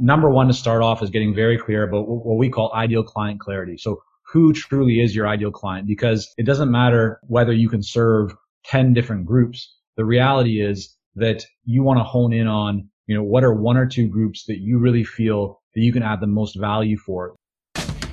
number one to start off is getting very clear about what we call ideal client clarity. So who truly is your ideal client? Because it doesn't matter whether you can serve 10 different groups. The reality is that you want to hone in on, you know, what are one or two groups that you really feel that you can add the most value for.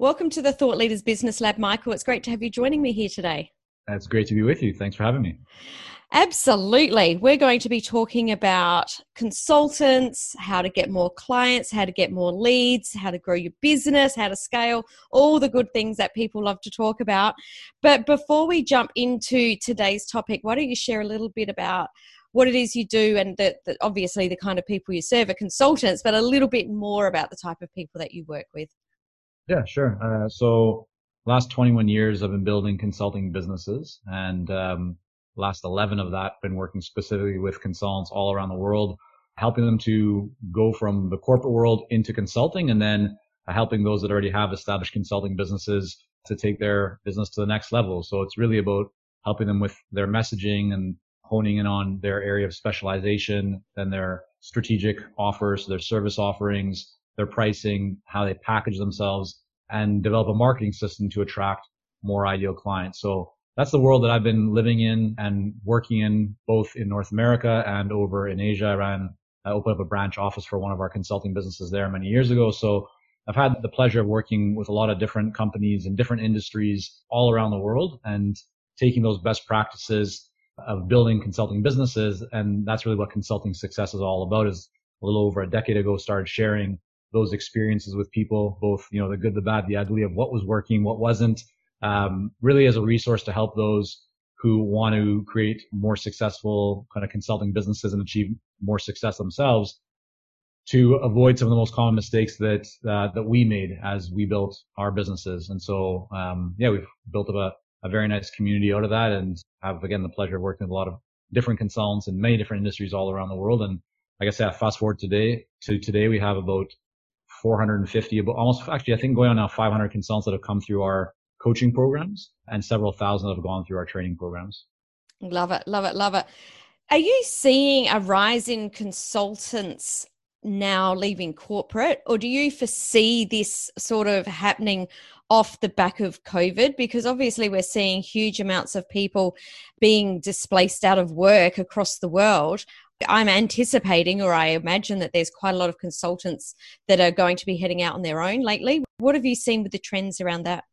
Welcome to the Thought Leaders Business Lab, Michael. It's great to have you joining me here today. It's great to be with you. Thanks for having me. Absolutely. We're going to be talking about consultants, how to get more clients, how to get more leads, how to grow your business, how to scale, all the good things that people love to talk about. But before we jump into today's topic, why don't you share a little bit about what it is you do and that obviously the kind of people you serve are consultants, but a little bit more about the type of people that you work with? Yeah, sure. Uh, so last 21 years, I've been building consulting businesses and, um, last 11 of that been working specifically with consultants all around the world, helping them to go from the corporate world into consulting and then helping those that already have established consulting businesses to take their business to the next level. So it's really about helping them with their messaging and honing in on their area of specialization, then their strategic offers, their service offerings, their pricing, how they package themselves and develop a marketing system to attract more ideal clients. So that's the world that I've been living in and working in both in North America and over in Asia. I ran, I opened up a branch office for one of our consulting businesses there many years ago. So I've had the pleasure of working with a lot of different companies in different industries all around the world and taking those best practices of building consulting businesses. And that's really what consulting success is all about is a little over a decade ago started sharing those experiences with people, both, you know, the good, the bad, the ugly of what was working, what wasn't, um, really as a resource to help those who want to create more successful kind of consulting businesses and achieve more success themselves to avoid some of the most common mistakes that, uh, that we made as we built our businesses. And so, um, yeah, we've built a, a very nice community out of that and have again the pleasure of working with a lot of different consultants in many different industries all around the world. And like I said, fast forward today to today, we have about 450, but almost actually, I think going on now 500 consultants that have come through our coaching programs and several thousand have gone through our training programs. Love it. Love it. Love it. Are you seeing a rise in consultants now leaving corporate, or do you foresee this sort of happening off the back of COVID? Because obviously, we're seeing huge amounts of people being displaced out of work across the world. I'm anticipating, or I imagine that there's quite a lot of consultants that are going to be heading out on their own lately. What have you seen with the trends around that?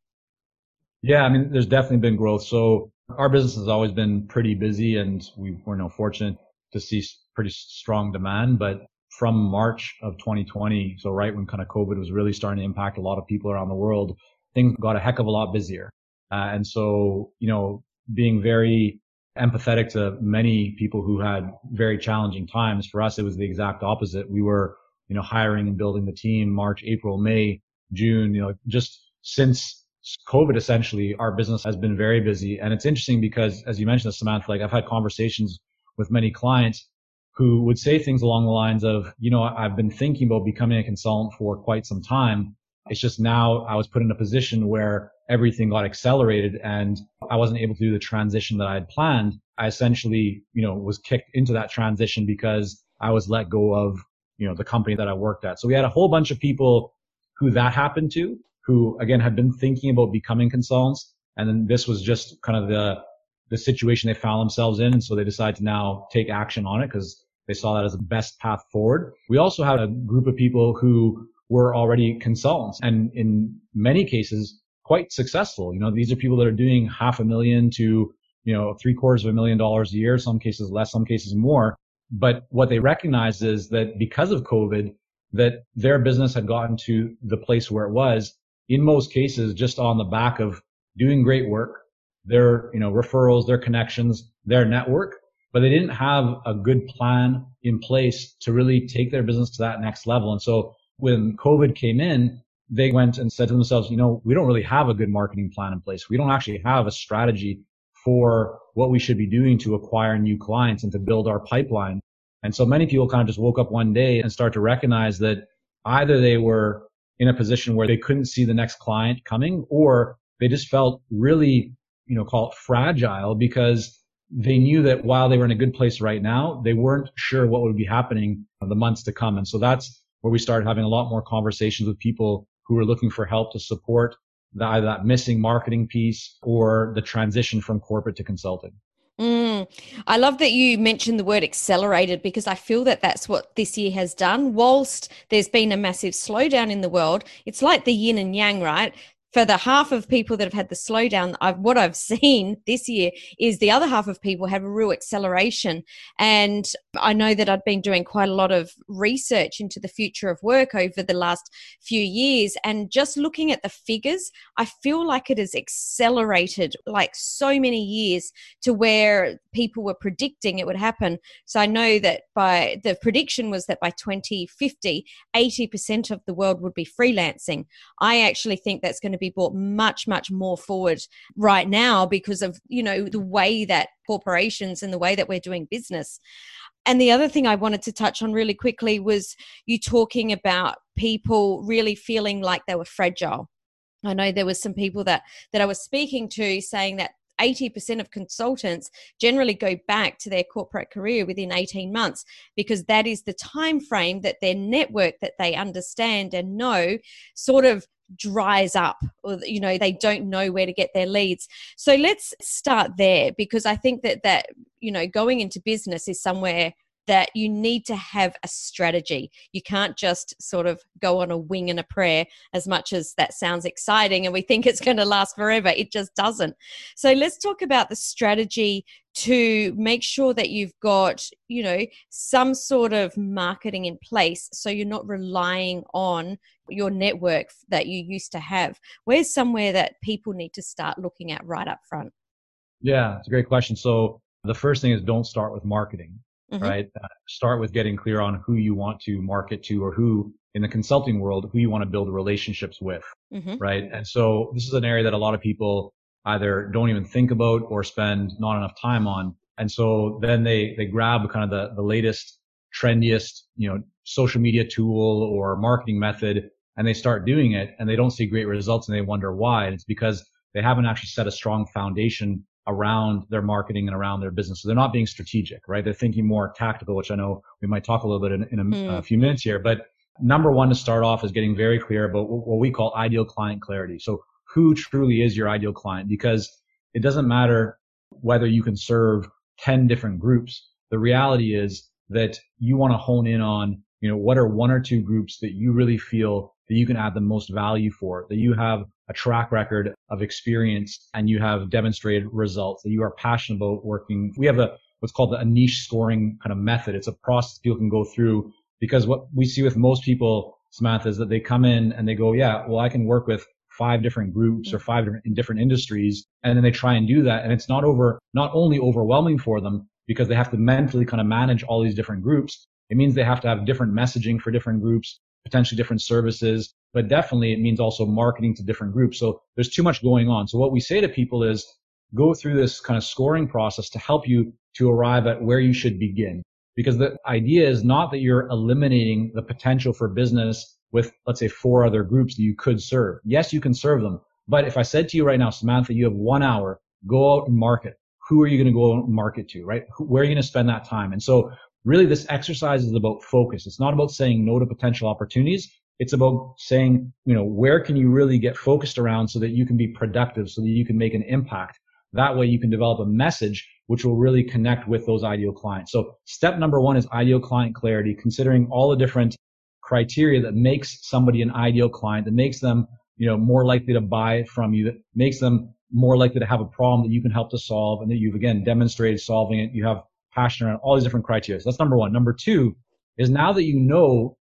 Yeah, I mean, there's definitely been growth. So our business has always been pretty busy and we were now fortunate to see pretty strong demand. But from March of 2020, so right when kind of COVID was really starting to impact a lot of people around the world, things got a heck of a lot busier. Uh, and so, you know, being very empathetic to many people who had very challenging times. For us, it was the exact opposite. We were, you know, hiring and building the team March, April, May, June, you know, just since COVID, essentially, our business has been very busy. And it's interesting because, as you mentioned, Samantha, like I've had conversations with many clients who would say things along the lines of, you know, I've been thinking about becoming a consultant for quite some time. It's just now I was put in a position where everything got accelerated and I wasn't able to do the transition that I had planned. I essentially, you know, was kicked into that transition because I was let go of, you know, the company that I worked at. So we had a whole bunch of people who that happened to, who again had been thinking about becoming consultants. And then this was just kind of the, the situation they found themselves in. And so they decided to now take action on it because they saw that as the best path forward. We also had a group of people who were already consultants and in many cases quite successful. You know, these are people that are doing half a million to, you know, three quarters of a million dollars a year, some cases less, some cases more. But what they recognize is that because of COVID, that their business had gotten to the place where it was in most cases just on the back of doing great work, their, you know, referrals, their connections, their network, but they didn't have a good plan in place to really take their business to that next level. And so when COVID came in, they went and said to themselves, you know, we don't really have a good marketing plan in place. We don't actually have a strategy for what we should be doing to acquire new clients and to build our pipeline. And so many people kind of just woke up one day and start to recognize that either they were in a position where they couldn't see the next client coming or they just felt really, you know, call it fragile because they knew that while they were in a good place right now, they weren't sure what would be happening in the months to come. And so that's where we started having a lot more conversations with people who are looking for help to support the, either that missing marketing piece or the transition from corporate to consulting. Mm, I love that you mentioned the word accelerated because I feel that that's what this year has done. Whilst there's been a massive slowdown in the world, it's like the yin and yang, right? For the half of people that have had the slowdown, I've, what I've seen this year is the other half of people have a real acceleration. And I know that I've been doing quite a lot of research into the future of work over the last few years. And just looking at the figures, I feel like it has accelerated like so many years to where people were predicting it would happen. So I know that by the prediction was that by 2050, 80% of the world would be freelancing. I actually think that's going to be be brought much, much more forward right now because of, you know, the way that corporations and the way that we're doing business. And the other thing I wanted to touch on really quickly was you talking about people really feeling like they were fragile. I know there was some people that that I was speaking to saying that 80% of consultants generally go back to their corporate career within 18 months because that is the time frame that their network that they understand and know sort of dries up or you know they don't know where to get their leads. So let's start there because i think that that you know going into business is somewhere that you need to have a strategy. You can't just sort of go on a wing and a prayer as much as that sounds exciting and we think it's going to last forever. It just doesn't. So let's talk about the strategy to make sure that you've got, you know, some sort of marketing in place so you're not relying on your network that you used to have. Where's somewhere that people need to start looking at right up front? Yeah, it's a great question. So the first thing is don't start with marketing mm-hmm. right? Uh, start with getting clear on who you want to market to or who in the consulting world, who you want to build relationships with, mm-hmm. right? And so this is an area that a lot of people either don't even think about or spend not enough time on. And so then they, they grab kind of the, the latest, trendiest, you know, social media tool or marketing method and they start doing it and they don't see great results and they wonder why. And it's because they haven't actually set a strong foundation around their marketing and around their business. So they're not being strategic, right? They're thinking more tactical, which I know we might talk a little bit in, in a, mm. a, few minutes here. But number one to start off is getting very clear about what we call ideal client clarity. So who truly is your ideal client? Because it doesn't matter whether you can serve 10 different groups. The reality is that you want to hone in on, you know, what are one or two groups that you really feel that you can add the most value for, that you have a track record of experience and you have demonstrated results, that you are passionate about working. We have a, what's called a niche scoring kind of method. It's a process people can go through because what we see with most people, Samantha, is that they come in and they go, yeah, well, I can work with five different groups or five different in different industries. And then they try and do that. And it's not over, not only overwhelming for them because they have to mentally kind of manage all these different groups. It means they have to have different messaging for different groups potentially different services, but definitely it means also marketing to different groups. So there's too much going on. So what we say to people is go through this kind of scoring process to help you to arrive at where you should begin. Because the idea is not that you're eliminating the potential for business with, let's say, four other groups that you could serve. Yes, you can serve them. But if I said to you right now, Samantha, you have one hour, go out and market. Who are you going to go market to, right? Where are you going to spend that time? And so really this exercise is about focus. It's not about saying no to potential opportunities. It's about saying, you know, where can you really get focused around so that you can be productive, so that you can make an impact. That way you can develop a message which will really connect with those ideal clients. So step number one is ideal client clarity, considering all the different criteria that makes somebody an ideal client, that makes them, you know, more likely to buy from you, that makes them more likely to have a problem that you can help to solve and that you've again demonstrated solving it. You have passionate around all these different criteria. So that's number one. Number two is now that you know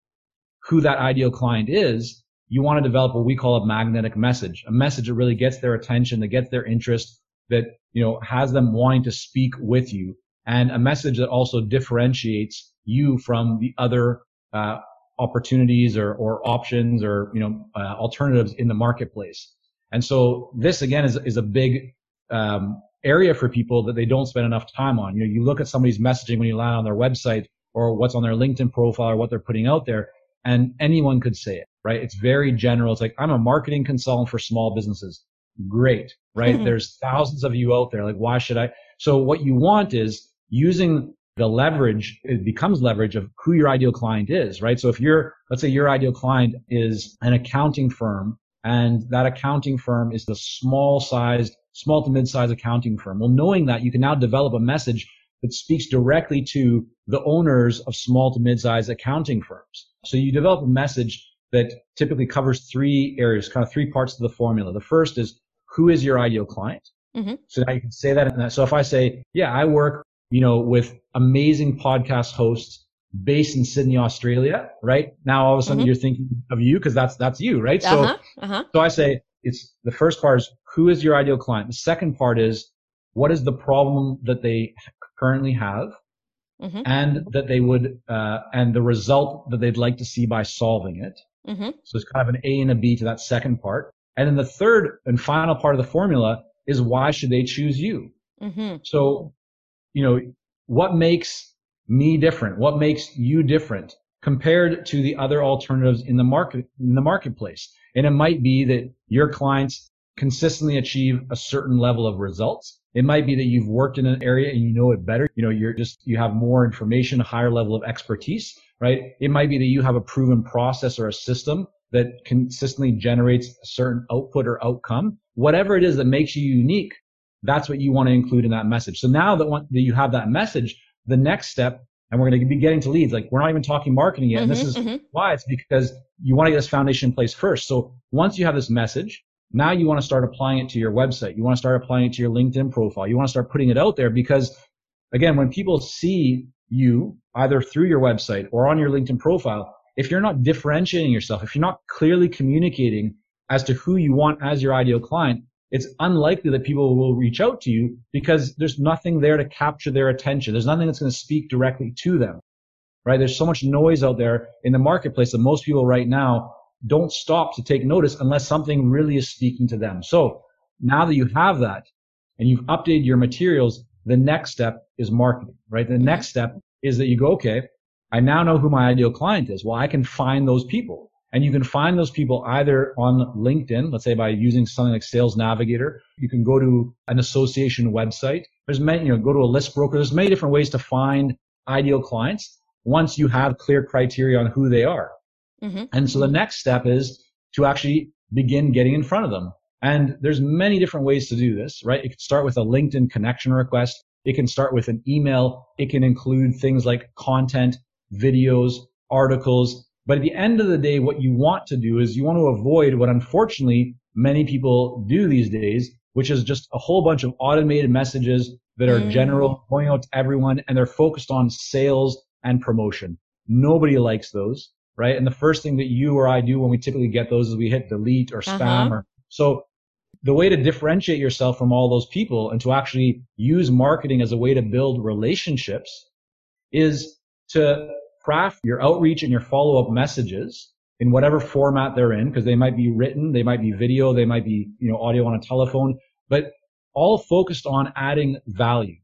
who that ideal client is, you want to develop what we call a magnetic message, a message that really gets their attention, that gets their interest, that, you know, has them wanting to speak with you and a message that also differentiates you from the other, uh, opportunities or, or options or, you know, uh, alternatives in the marketplace. And so this again is, is a big, um, area for people that they don't spend enough time on. You know, you look at somebody's messaging when you land on their website or what's on their LinkedIn profile or what they're putting out there and anyone could say it, right? It's very general. It's like, I'm a marketing consultant for small businesses. Great, right? Mm-hmm. There's thousands of you out there. Like, why should I? So what you want is using the leverage, it becomes leverage of who your ideal client is, right? So if you're, let's say your ideal client is an accounting firm and that accounting firm is the small sized, small to mid sized accounting firm. Well, knowing that you can now develop a message that speaks directly to the owners of small to mid sized accounting firms. So you develop a message that typically covers three areas, kind of three parts of the formula. The first is who is your ideal client? Mm-hmm. So now you can say that. So if I say, yeah, I work you know, with amazing podcast hosts based in Sydney, Australia, right? Now all of a sudden mm-hmm. you're thinking of you because that's, that's you, right? Uh-huh. So, uh-huh. so I say it's the first part is who is your ideal client? The second part is what is the problem that they currently have? Mm-hmm. and that they would uh, and the result that they'd like to see by solving it. Mm-hmm. So it's kind of an A and a B to that second part. And then the third and final part of the formula is why should they choose you? Mm-hmm. So you know, what makes me different? What makes you different compared to the other alternatives in the market, in the marketplace? And it might be that your clients consistently achieve a certain level of results. It might be that you've worked in an area and you know it better. You know, you're just, you have more information, a higher level of expertise, right? It might be that you have a proven process or a system that consistently generates a certain output or outcome. Whatever it is that makes you unique, that's what you want to include in that message. So now that, one, that you have that message, the next step, and we're going to be getting to leads. Like we're not even talking marketing yet. Mm-hmm, and this mm-hmm, is mm-hmm. why it's because you want to get this foundation in place first. So once you have this message, now you want to start applying it to your website. You want to start applying it to your LinkedIn profile. You want to start putting it out there because again, when people see you either through your website or on your LinkedIn profile, if you're not differentiating yourself, if you're not clearly communicating as to who you want as your ideal client, it's unlikely that people will reach out to you because there's nothing there to capture their attention. There's nothing that's going to speak directly to them, right? There's so much noise out there in the marketplace that most people right now don't stop to take notice unless something really is speaking to them. So now that you have that and you've updated your materials, the next step is marketing, right? The next step is that you go, okay, I now know who my ideal client is. Well, I can find those people. And you can find those people either on LinkedIn, let's say by using something like Sales Navigator. You can go to an association website. There's many, you know, go to a list broker. There's many different ways to find ideal clients once you have clear criteria on who they are. Mm-hmm. And so the next step is to actually begin getting in front of them. And there's many different ways to do this, right? It can start with a LinkedIn connection request. It can start with an email. It can include things like content, videos, articles, but at the end of the day, what you want to do is you want to avoid what unfortunately many people do these days, which is just a whole bunch of automated messages that are mm. general going out to everyone and they're focused on sales and promotion. Nobody likes those, right? And the first thing that you or I do when we typically get those is we hit delete or spam uh-huh. or so the way to differentiate yourself from all those people and to actually use marketing as a way to build relationships is to craft your outreach and your follow-up messages in whatever format they're in, because they might be written, they might be video, they might be, you know, audio on a telephone, but all focused on adding value.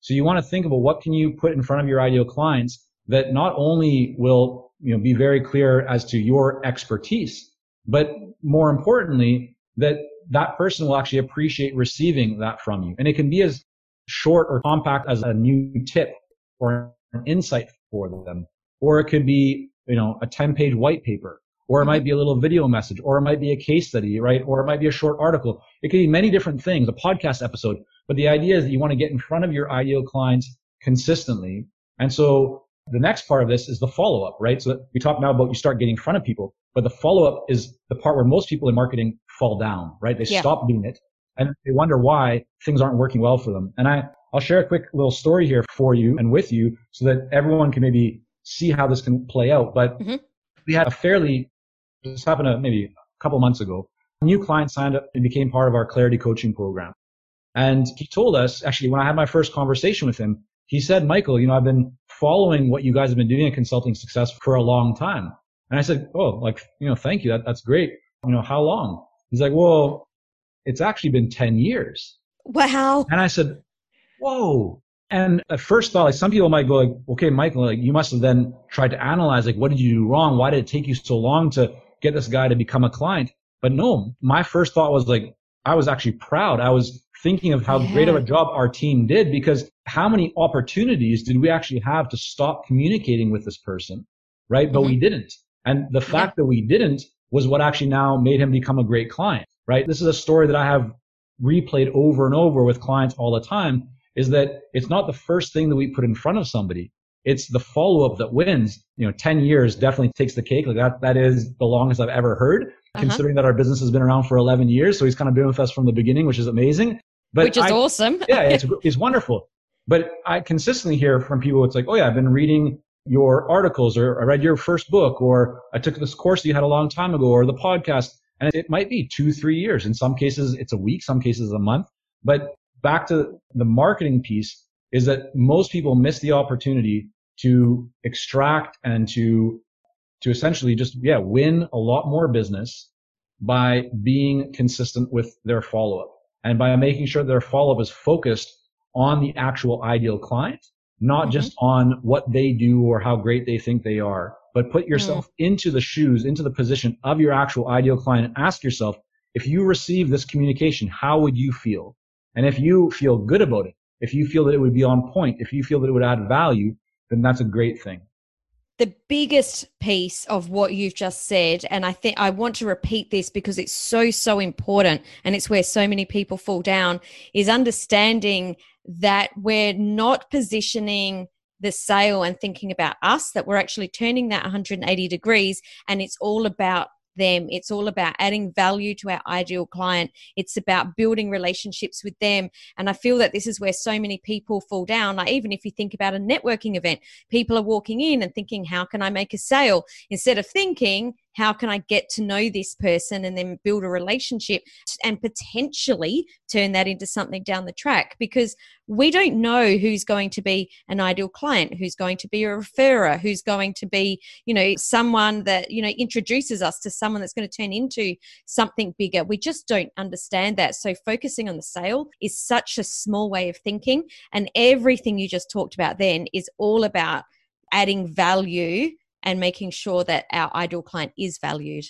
So you want to think about what can you put in front of your ideal clients that not only will, you know, be very clear as to your expertise, but more importantly, that that person will actually appreciate receiving that from you. And it can be as short or compact as a new tip or an insight for them or it could be, you know, a 10 page white paper, or it might be a little video message, or it might be a case study, right? Or it might be a short article. It could be many different things, a podcast episode. But the idea is that you want to get in front of your ideal clients consistently. And so the next part of this is the follow up, right? So we talk now about you start getting in front of people, but the follow up is the part where most people in marketing fall down, right? They yeah. stop doing it and they wonder why things aren't working well for them. And I, I'll share a quick little story here for you and with you so that everyone can maybe see how this can play out. But mm-hmm. we had a fairly, this happened maybe a couple months ago. A new client signed up and became part of our clarity coaching program. And he told us, actually, when I had my first conversation with him, he said, Michael, you know, I've been following what you guys have been doing in consulting success for a long time. And I said, Oh, like, you know, thank you. That, that's great. You know, how long? He's like, well, it's actually been 10 years. Wow. And I said, whoa. And at first thought, like some people might go like, okay, Michael, like you must have then tried to analyze, like, what did you do wrong? Why did it take you so long to get this guy to become a client? But no, my first thought was like, I was actually proud. I was thinking of how yeah. great of a job our team did because how many opportunities did we actually have to stop communicating with this person? Right. But mm-hmm. we didn't. And the fact yeah. that we didn't was what actually now made him become a great client, right? This is a story that I have replayed over and over with clients all the time is that it's not the first thing that we put in front of somebody. It's the follow up that wins. You know, 10 years definitely takes the cake. Like that, that is the longest I've ever heard, uh-huh. considering that our business has been around for 11 years. So he's kind of been with us from the beginning, which is amazing. But which is I, awesome. yeah, it's, it's wonderful. But I consistently hear from people, it's like, oh yeah, I've been reading your articles or I read your first book or I took this course that you had a long time ago or the podcast. And it might be two, three years. In some cases, it's a week. Some cases, a month. But back to the marketing piece is that most people miss the opportunity to extract and to, to essentially just, yeah, win a lot more business by being consistent with their follow up and by making sure their follow up is focused on the actual ideal client not mm-hmm. just on what they do or how great they think they are, but put yourself mm. into the shoes, into the position of your actual ideal client and ask yourself, if you receive this communication, how would you feel? And if you feel good about it, if you feel that it would be on point, if you feel that it would add value, then that's a great thing. The biggest piece of what you've just said, and I think I want to repeat this because it's so, so important, and it's where so many people fall down, is understanding that we're not positioning the sale and thinking about us, that we're actually turning that 180 degrees and it's all about them. It's all about adding value to our ideal client. It's about building relationships with them. And I feel that this is where so many people fall down. Like, even if you think about a networking event, people are walking in and thinking, how can I make a sale? Instead of thinking, how can I get to know this person and then build a relationship and potentially turn that into something down the track? Because we don't know who's going to be an ideal client, who's going to be a referrer, who's going to be, you know, someone that, you know, introduces us to someone that's going to turn into something bigger. We just don't understand that. So focusing on the sale is such a small way of thinking. And everything you just talked about then is all about adding value and making sure that our ideal client is valued.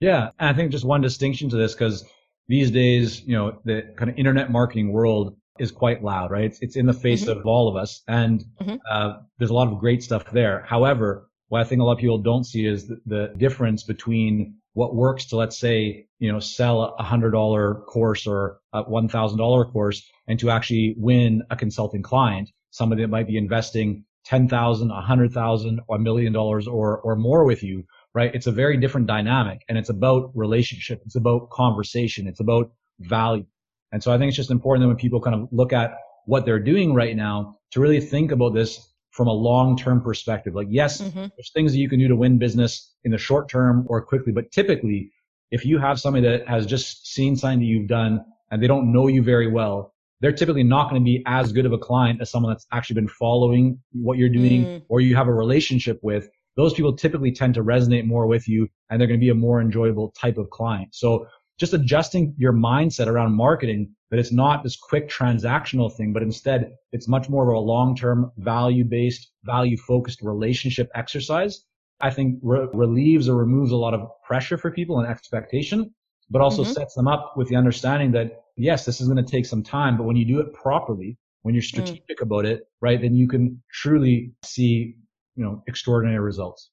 Yeah. And I think just one distinction to this, because these days, you know, the kind of internet marketing world is quite loud, right? It's, it's in the face mm-hmm. of all of us. And mm-hmm. uh, there's a lot of great stuff there. However, what I think a lot of people don't see is the, the difference between what works to, let's say, you know, sell a hundred dollar course or a one thousand dollar course and to actually win a consulting client, somebody that might be investing 10,000, 100,000, or a million dollars or, or more with you, right? It's a very different dynamic and it's about relationship. It's about conversation. It's about value. And so I think it's just important that when people kind of look at what they're doing right now to really think about this from a long-term perspective. Like, yes, mm-hmm. there's things that you can do to win business in the short term or quickly, but typically if you have somebody that has just seen something that you've done and they don't know you very well, they're typically not going to be as good of a client as someone that's actually been following what you're doing mm. or you have a relationship with. Those people typically tend to resonate more with you and they're going to be a more enjoyable type of client. So just adjusting your mindset around marketing that it's not this quick transactional thing, but instead it's much more of a long-term value based, value focused relationship exercise. I think re- relieves or removes a lot of pressure for people and expectation, but also mm-hmm. sets them up with the understanding that yes, this is going to take some time, but when you do it properly, when you're mm. strategic mm. about it, right, then you can truly see, you know, extraordinary results.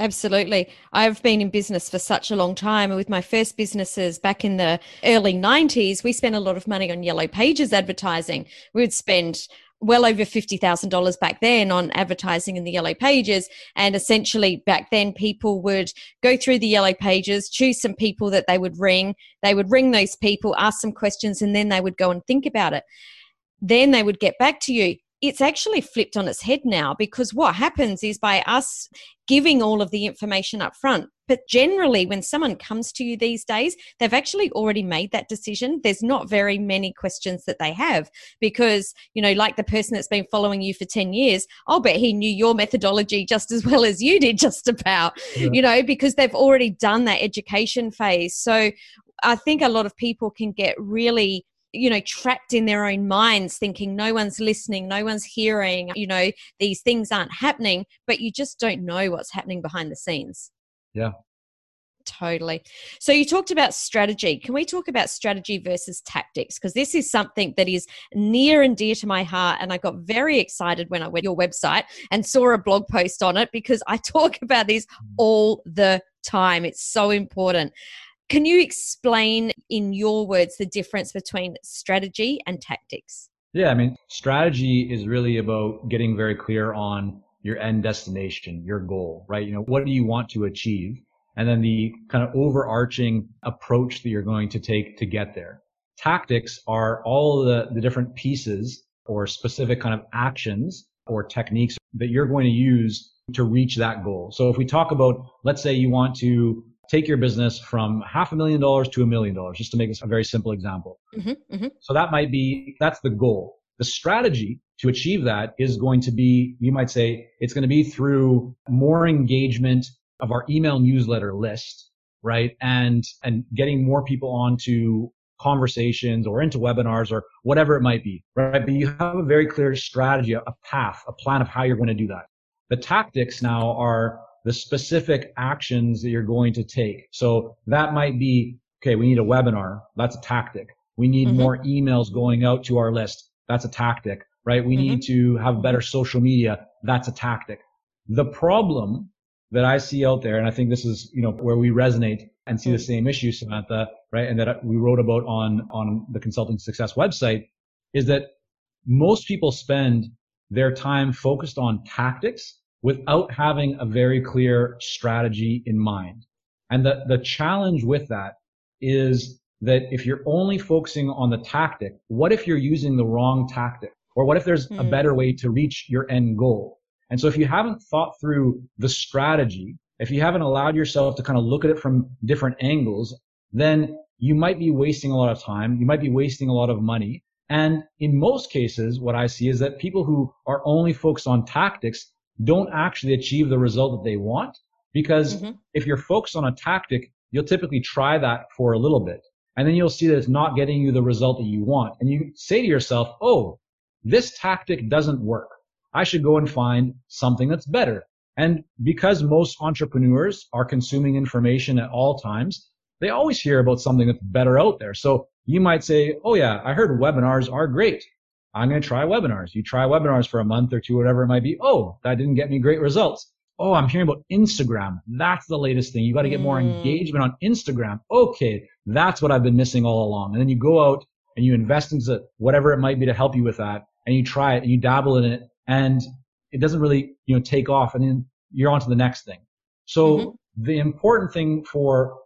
Absolutely. I've been in business for such a long time. And with my first businesses back in the early 90s, we spent a lot of money on yellow pages advertising. We would spend well over $50,000 back then on advertising in the yellow pages. And essentially, back then, people would go through the yellow pages, choose some people that they would ring. They would ring those people, ask some questions, and then they would go and think about it. Then they would get back to you. It's actually flipped on its head now because what happens is by us giving all of the information up front, But generally, when someone comes to you these days, they've actually already made that decision. There's not very many questions that they have because, you know, like the person that's been following you for 10 years, I'll bet he knew your methodology just as well as you did, just about, yeah. you know, because they've already done that education phase. So I think a lot of people can get really you know trapped in their own minds thinking no one's listening no one's hearing you know these things aren't happening but you just don't know what's happening behind the scenes yeah Totally. So you talked about strategy. Can we talk about strategy versus tactics? Because this is something that is near and dear to my heart. And I got very excited when I went to your website and saw a blog post on it because I talk about this mm. all the time. It's so important. Can you explain in your words the difference between strategy and tactics? Yeah, I mean, strategy is really about getting very clear on your end destination, your goal, right? You know, what do you want to achieve? And then the kind of overarching approach that you're going to take to get there. Tactics are all the, the different pieces or specific kind of actions or techniques that you're going to use to reach that goal. So if we talk about, let's say you want to take your business from half a million dollars to a million dollars, just to make this a very simple example. Mm-hmm, mm-hmm. So that might be, that's the goal. The strategy to achieve that is going to be, you might say, it's going to be through more engagement of our email newsletter list, right? And, and getting more people onto conversations or into webinars or whatever it might be, right? But you have a very clear strategy, a path, a plan of how you're going to do that. The tactics now are the specific actions that you're going to take. So that might be, okay, we need a webinar. That's a tactic. We need mm-hmm. more emails going out to our list. That's a tactic, right? We mm-hmm. need to have better social media. That's a tactic. The problem that I see out there, and I think this is, you know, where we resonate and see the mm. same issue, Samantha, right? And that we wrote about on, on the consulting success website is that most people spend their time focused on tactics without having a very clear strategy in mind. And the, the challenge with that is that if you're only focusing on the tactic, what if you're using the wrong tactic? Or what if there's mm. a hmm. better way to reach your end goal? And so if you haven't thought through the strategy, if you haven't allowed yourself to kind of look at it from different angles, then you might be wasting a lot of time. You might be wasting a lot of money. And in most cases, what I see is that people who are only focused on tactics don't actually achieve the result that they want. Because mm-hmm. if you're focused on a tactic, you'll typically try that for a little bit. And then you'll see that it's not getting you the result that you want. And you say to yourself, oh, this tactic doesn't work. I should go and find something that's better. And because most entrepreneurs are consuming information at all times, they always hear about something that's better out there. So you might say, Oh yeah, I heard webinars are great. I'm going to try webinars. You try webinars for a month or two, whatever it might be. Oh, that didn't get me great results. Oh, I'm hearing about Instagram. That's the latest thing. You got to get more mm. engagement on Instagram. Okay. That's what I've been missing all along. And then you go out and you invest into whatever it might be to help you with that and you try it and you dabble in it and it doesn't really, you know, take off and then you're on to the next thing. So mm-hmm. the important thing for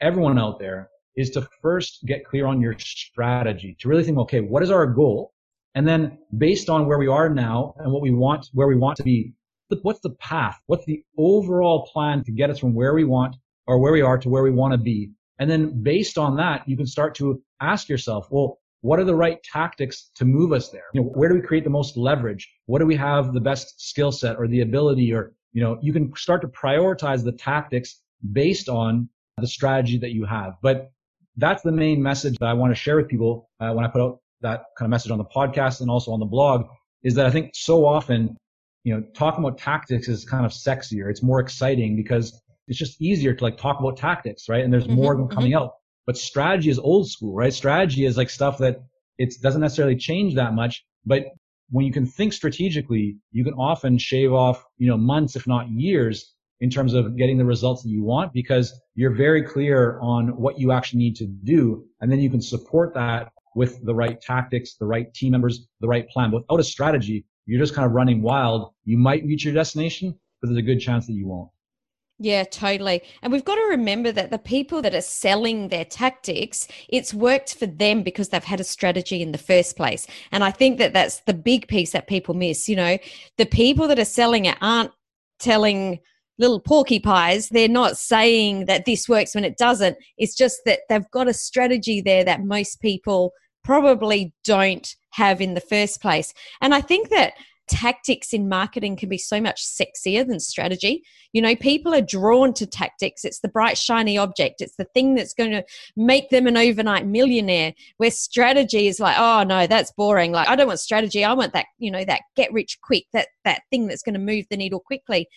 everyone out there is to first get clear on your strategy, to really think, okay, what is our goal? And then based on where we are now and what we want, where we want to be, what's the path? What's the overall plan to get us from where we want or where we are to where we want to be? And then based on that, you can start to ask yourself, well, what are the right tactics to move us there? You know, where do we create the most leverage? What do we have the best skill set or the ability or, you know, you can start to prioritize the tactics based on the strategy that you have. But that's the main message that I want to share with people uh, when I put out that kind of message on the podcast and also on the blog is that I think so often, you know, talking about tactics is kind of sexier. It's more exciting because it's just easier to like talk about tactics, right? And there's mm-hmm, more of them coming mm-hmm. out. But strategy is old school, right? Strategy is like stuff that it doesn't necessarily change that much, but when you can think strategically, you can often shave off, you know, months, if not years in terms of getting the results that you want because you're very clear on what you actually need to do. And then you can support that with the right tactics, the right team members, the right plan. Without a strategy, you're just kind of running wild. You might reach your destination, but there's a good chance that you won't. Yeah, totally. And we've got to remember that the people that are selling their tactics, it's worked for them because they've had a strategy in the first place. And I think that that's the big piece that people miss. You know, the people that are selling it aren't telling little porcupines. They're not saying that this works when it doesn't. It's just that they've got a strategy there that most people probably don't have in the first place. And I think that tactics in marketing can be so much sexier than strategy. You know, people are drawn to tactics. It's the bright, shiny object, it's the thing that's going to make them an overnight millionaire. Where strategy is like, oh no, that's boring. Like, I don't want strategy. I want that, you know, that get rich quick, that, that thing that's going to move the needle quickly.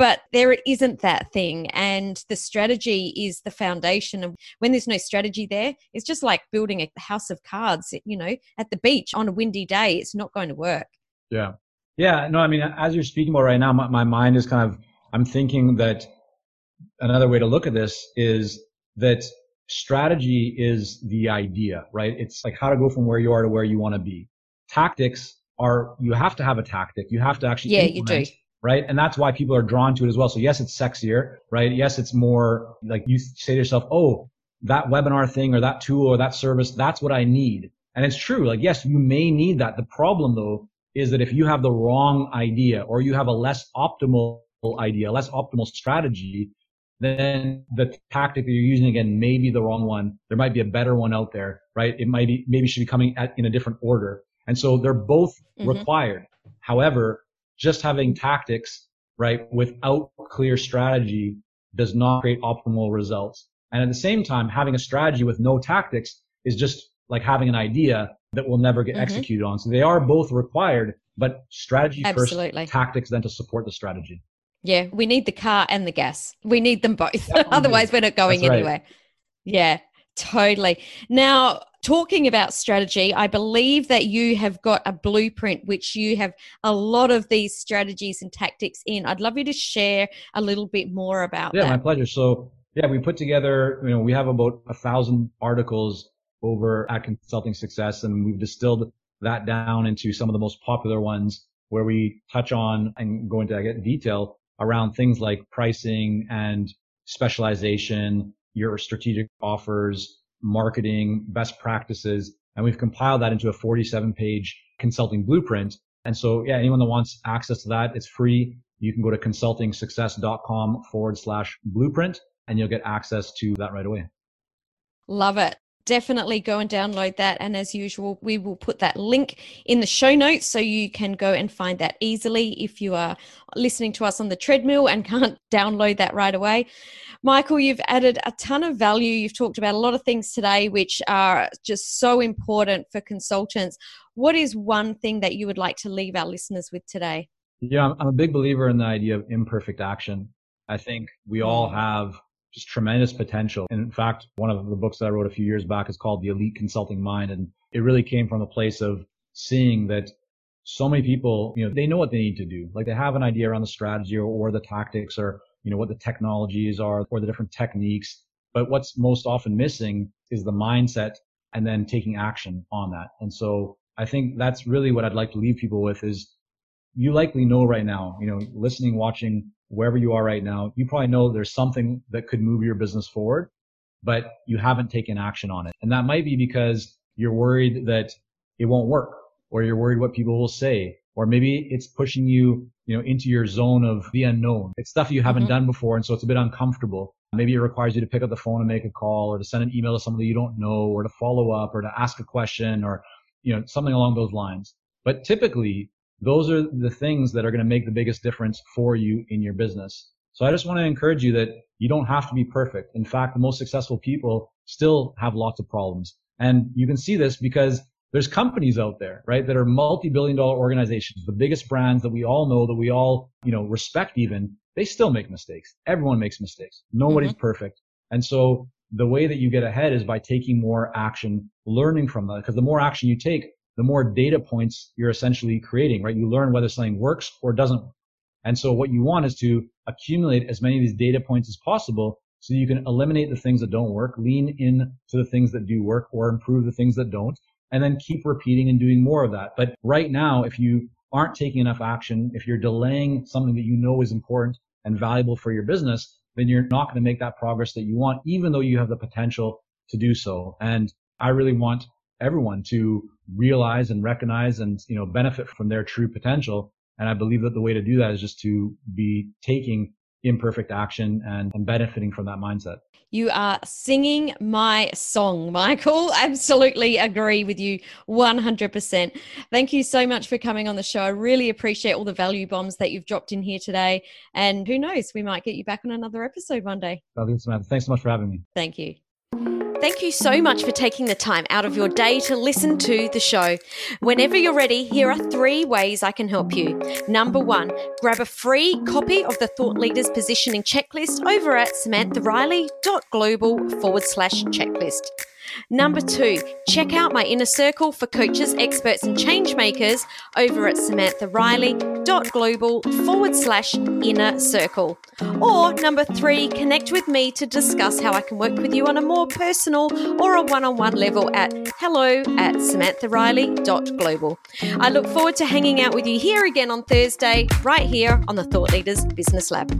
But there isn't that thing. And the strategy is the foundation. And when there's no strategy there, it's just like building a house of cards, you know, at the beach on a windy day. It's not going to work. Yeah. Yeah. No, I mean, as you're speaking about right now, my, my mind is kind of, I'm thinking that another way to look at this is that strategy is the idea, right? It's like how to go from where you are to where you want to be. Tactics are, you have to have a tactic. You have to actually, yeah, you do. Right. And that's why people are drawn to it as well. So yes, it's sexier, right? Yes, it's more like you say to yourself, Oh, that webinar thing or that tool or that service, that's what I need. And it's true. Like, yes, you may need that. The problem though is that if you have the wrong idea or you have a less optimal idea, less optimal strategy, then the tactic that you're using again may be the wrong one. There might be a better one out there, right? It might be, maybe should be coming at, in a different order. And so they're both mm-hmm. required. However, just having tactics, right, without clear strategy does not create optimal results. And at the same time, having a strategy with no tactics is just like having an idea that will never get mm-hmm. executed on. So they are both required, but strategy Absolutely. first, tactics then to support the strategy. Yeah, we need the car and the gas. We need them both. Otherwise, we're not going anywhere. Yeah, totally. Now, talking about strategy, I believe that you have got a blueprint which you have a lot of these strategies and tactics in. I'd love you to share a little bit more about yeah, that. my pleasure. So, yeah, we put together, you know, we have about a thousand articles over at Consulting Success, and we've distilled that down into some of the most popular ones where we touch on and go into detail around things like pricing and specialization, your strategic offers, marketing, best practices. And we've compiled that into a 47 page consulting blueprint. And so, yeah, anyone that wants access to that, it's free. You can go to consultingsuccess.com forward slash blueprint and you'll get access to that right away. Love it definitely go and download that. And as usual, we will put that link in the show notes so you can go and find that easily if you are listening to us on the treadmill and can't download that right away. Michael, you've added a ton of value. You've talked about a lot of things today which are just so important for consultants. What is one thing that you would like to leave our listeners with today? Yeah, I'm a big believer in the idea of imperfect action. I think we all mm. have just tremendous potential. And in fact, one of the books that I wrote a few years back is called The Elite Consulting Mind. And it really came from a place of seeing that so many people, you know, they know what they need to do. Like they have an idea around the strategy or, or the tactics or, you know, what the technologies are or the different techniques. But what's most often missing is the mindset and then taking action on that. And so I think that's really what I'd like to leave people with is you likely know right now, you know, listening, watching, wherever you are right now, you probably know there's something that could move your business forward, but you haven't taken action on it. And that might be because you're worried that it won't work or you're worried what people will say, or maybe it's pushing you, you know, into your zone of the unknown. It's stuff you haven't mm-hmm. done before. And so it's a bit uncomfortable. Maybe it requires you to pick up the phone and make a call or to send an email to somebody you don't know or to follow up or to ask a question or, you know, something along those lines. But typically those are the things that are going to make the biggest difference for you in your business. So I just want to encourage you that you don't have to be perfect. In fact, the most successful people still have lots of problems. And you can see this because there's companies out there, right, that are multi-billion dollar organizations, the biggest brands that we all know, that we all, you know, respect even, they still make mistakes. Everyone makes mistakes. Nobody's mm-hmm. perfect. And so the way that you get ahead is by taking more action, learning from that. Because the more action you take, the more data points you're essentially creating, right? You learn whether something works or doesn't work. And so what you want is to accumulate as many of these data points as possible so you can eliminate the things that don't work, lean in to the things that do work or improve the things that don't, and then keep repeating and doing more of that. But right now, if you aren't taking enough action, if you're delaying something that you know is important and valuable for your business, then you're not going to make that progress that you want, even though you have the potential to do so. And I really want everyone to realize and recognize and, you know, benefit from their true potential. And I believe that the way to do that is just to be taking imperfect action and, and benefiting from that mindset. You are singing my song, Michael. Absolutely agree with you 100%. Thank you so much for coming on the show. I really appreciate all the value bombs that you've dropped in here today. And who knows, we might get you back on another episode one day. Thanks so much for having me. Thank you. Thank you so much for taking the time out of your day to listen to the show. Whenever you're ready, here are three ways I can help you. Number one, grab a free copy of the Thought Leaders Positioning Checklist over at samanthariley.global forward slash checklist. Number two, check out my inner circle for coaches, experts, and change makers over at samanthariley.global forward slash inner circle. Or number three, connect with me to discuss how I can work with you on a more personal or a one on one level at hello at samanthariley.global. I look forward to hanging out with you here again on Thursday, right here on the Thought Leaders Business Lab.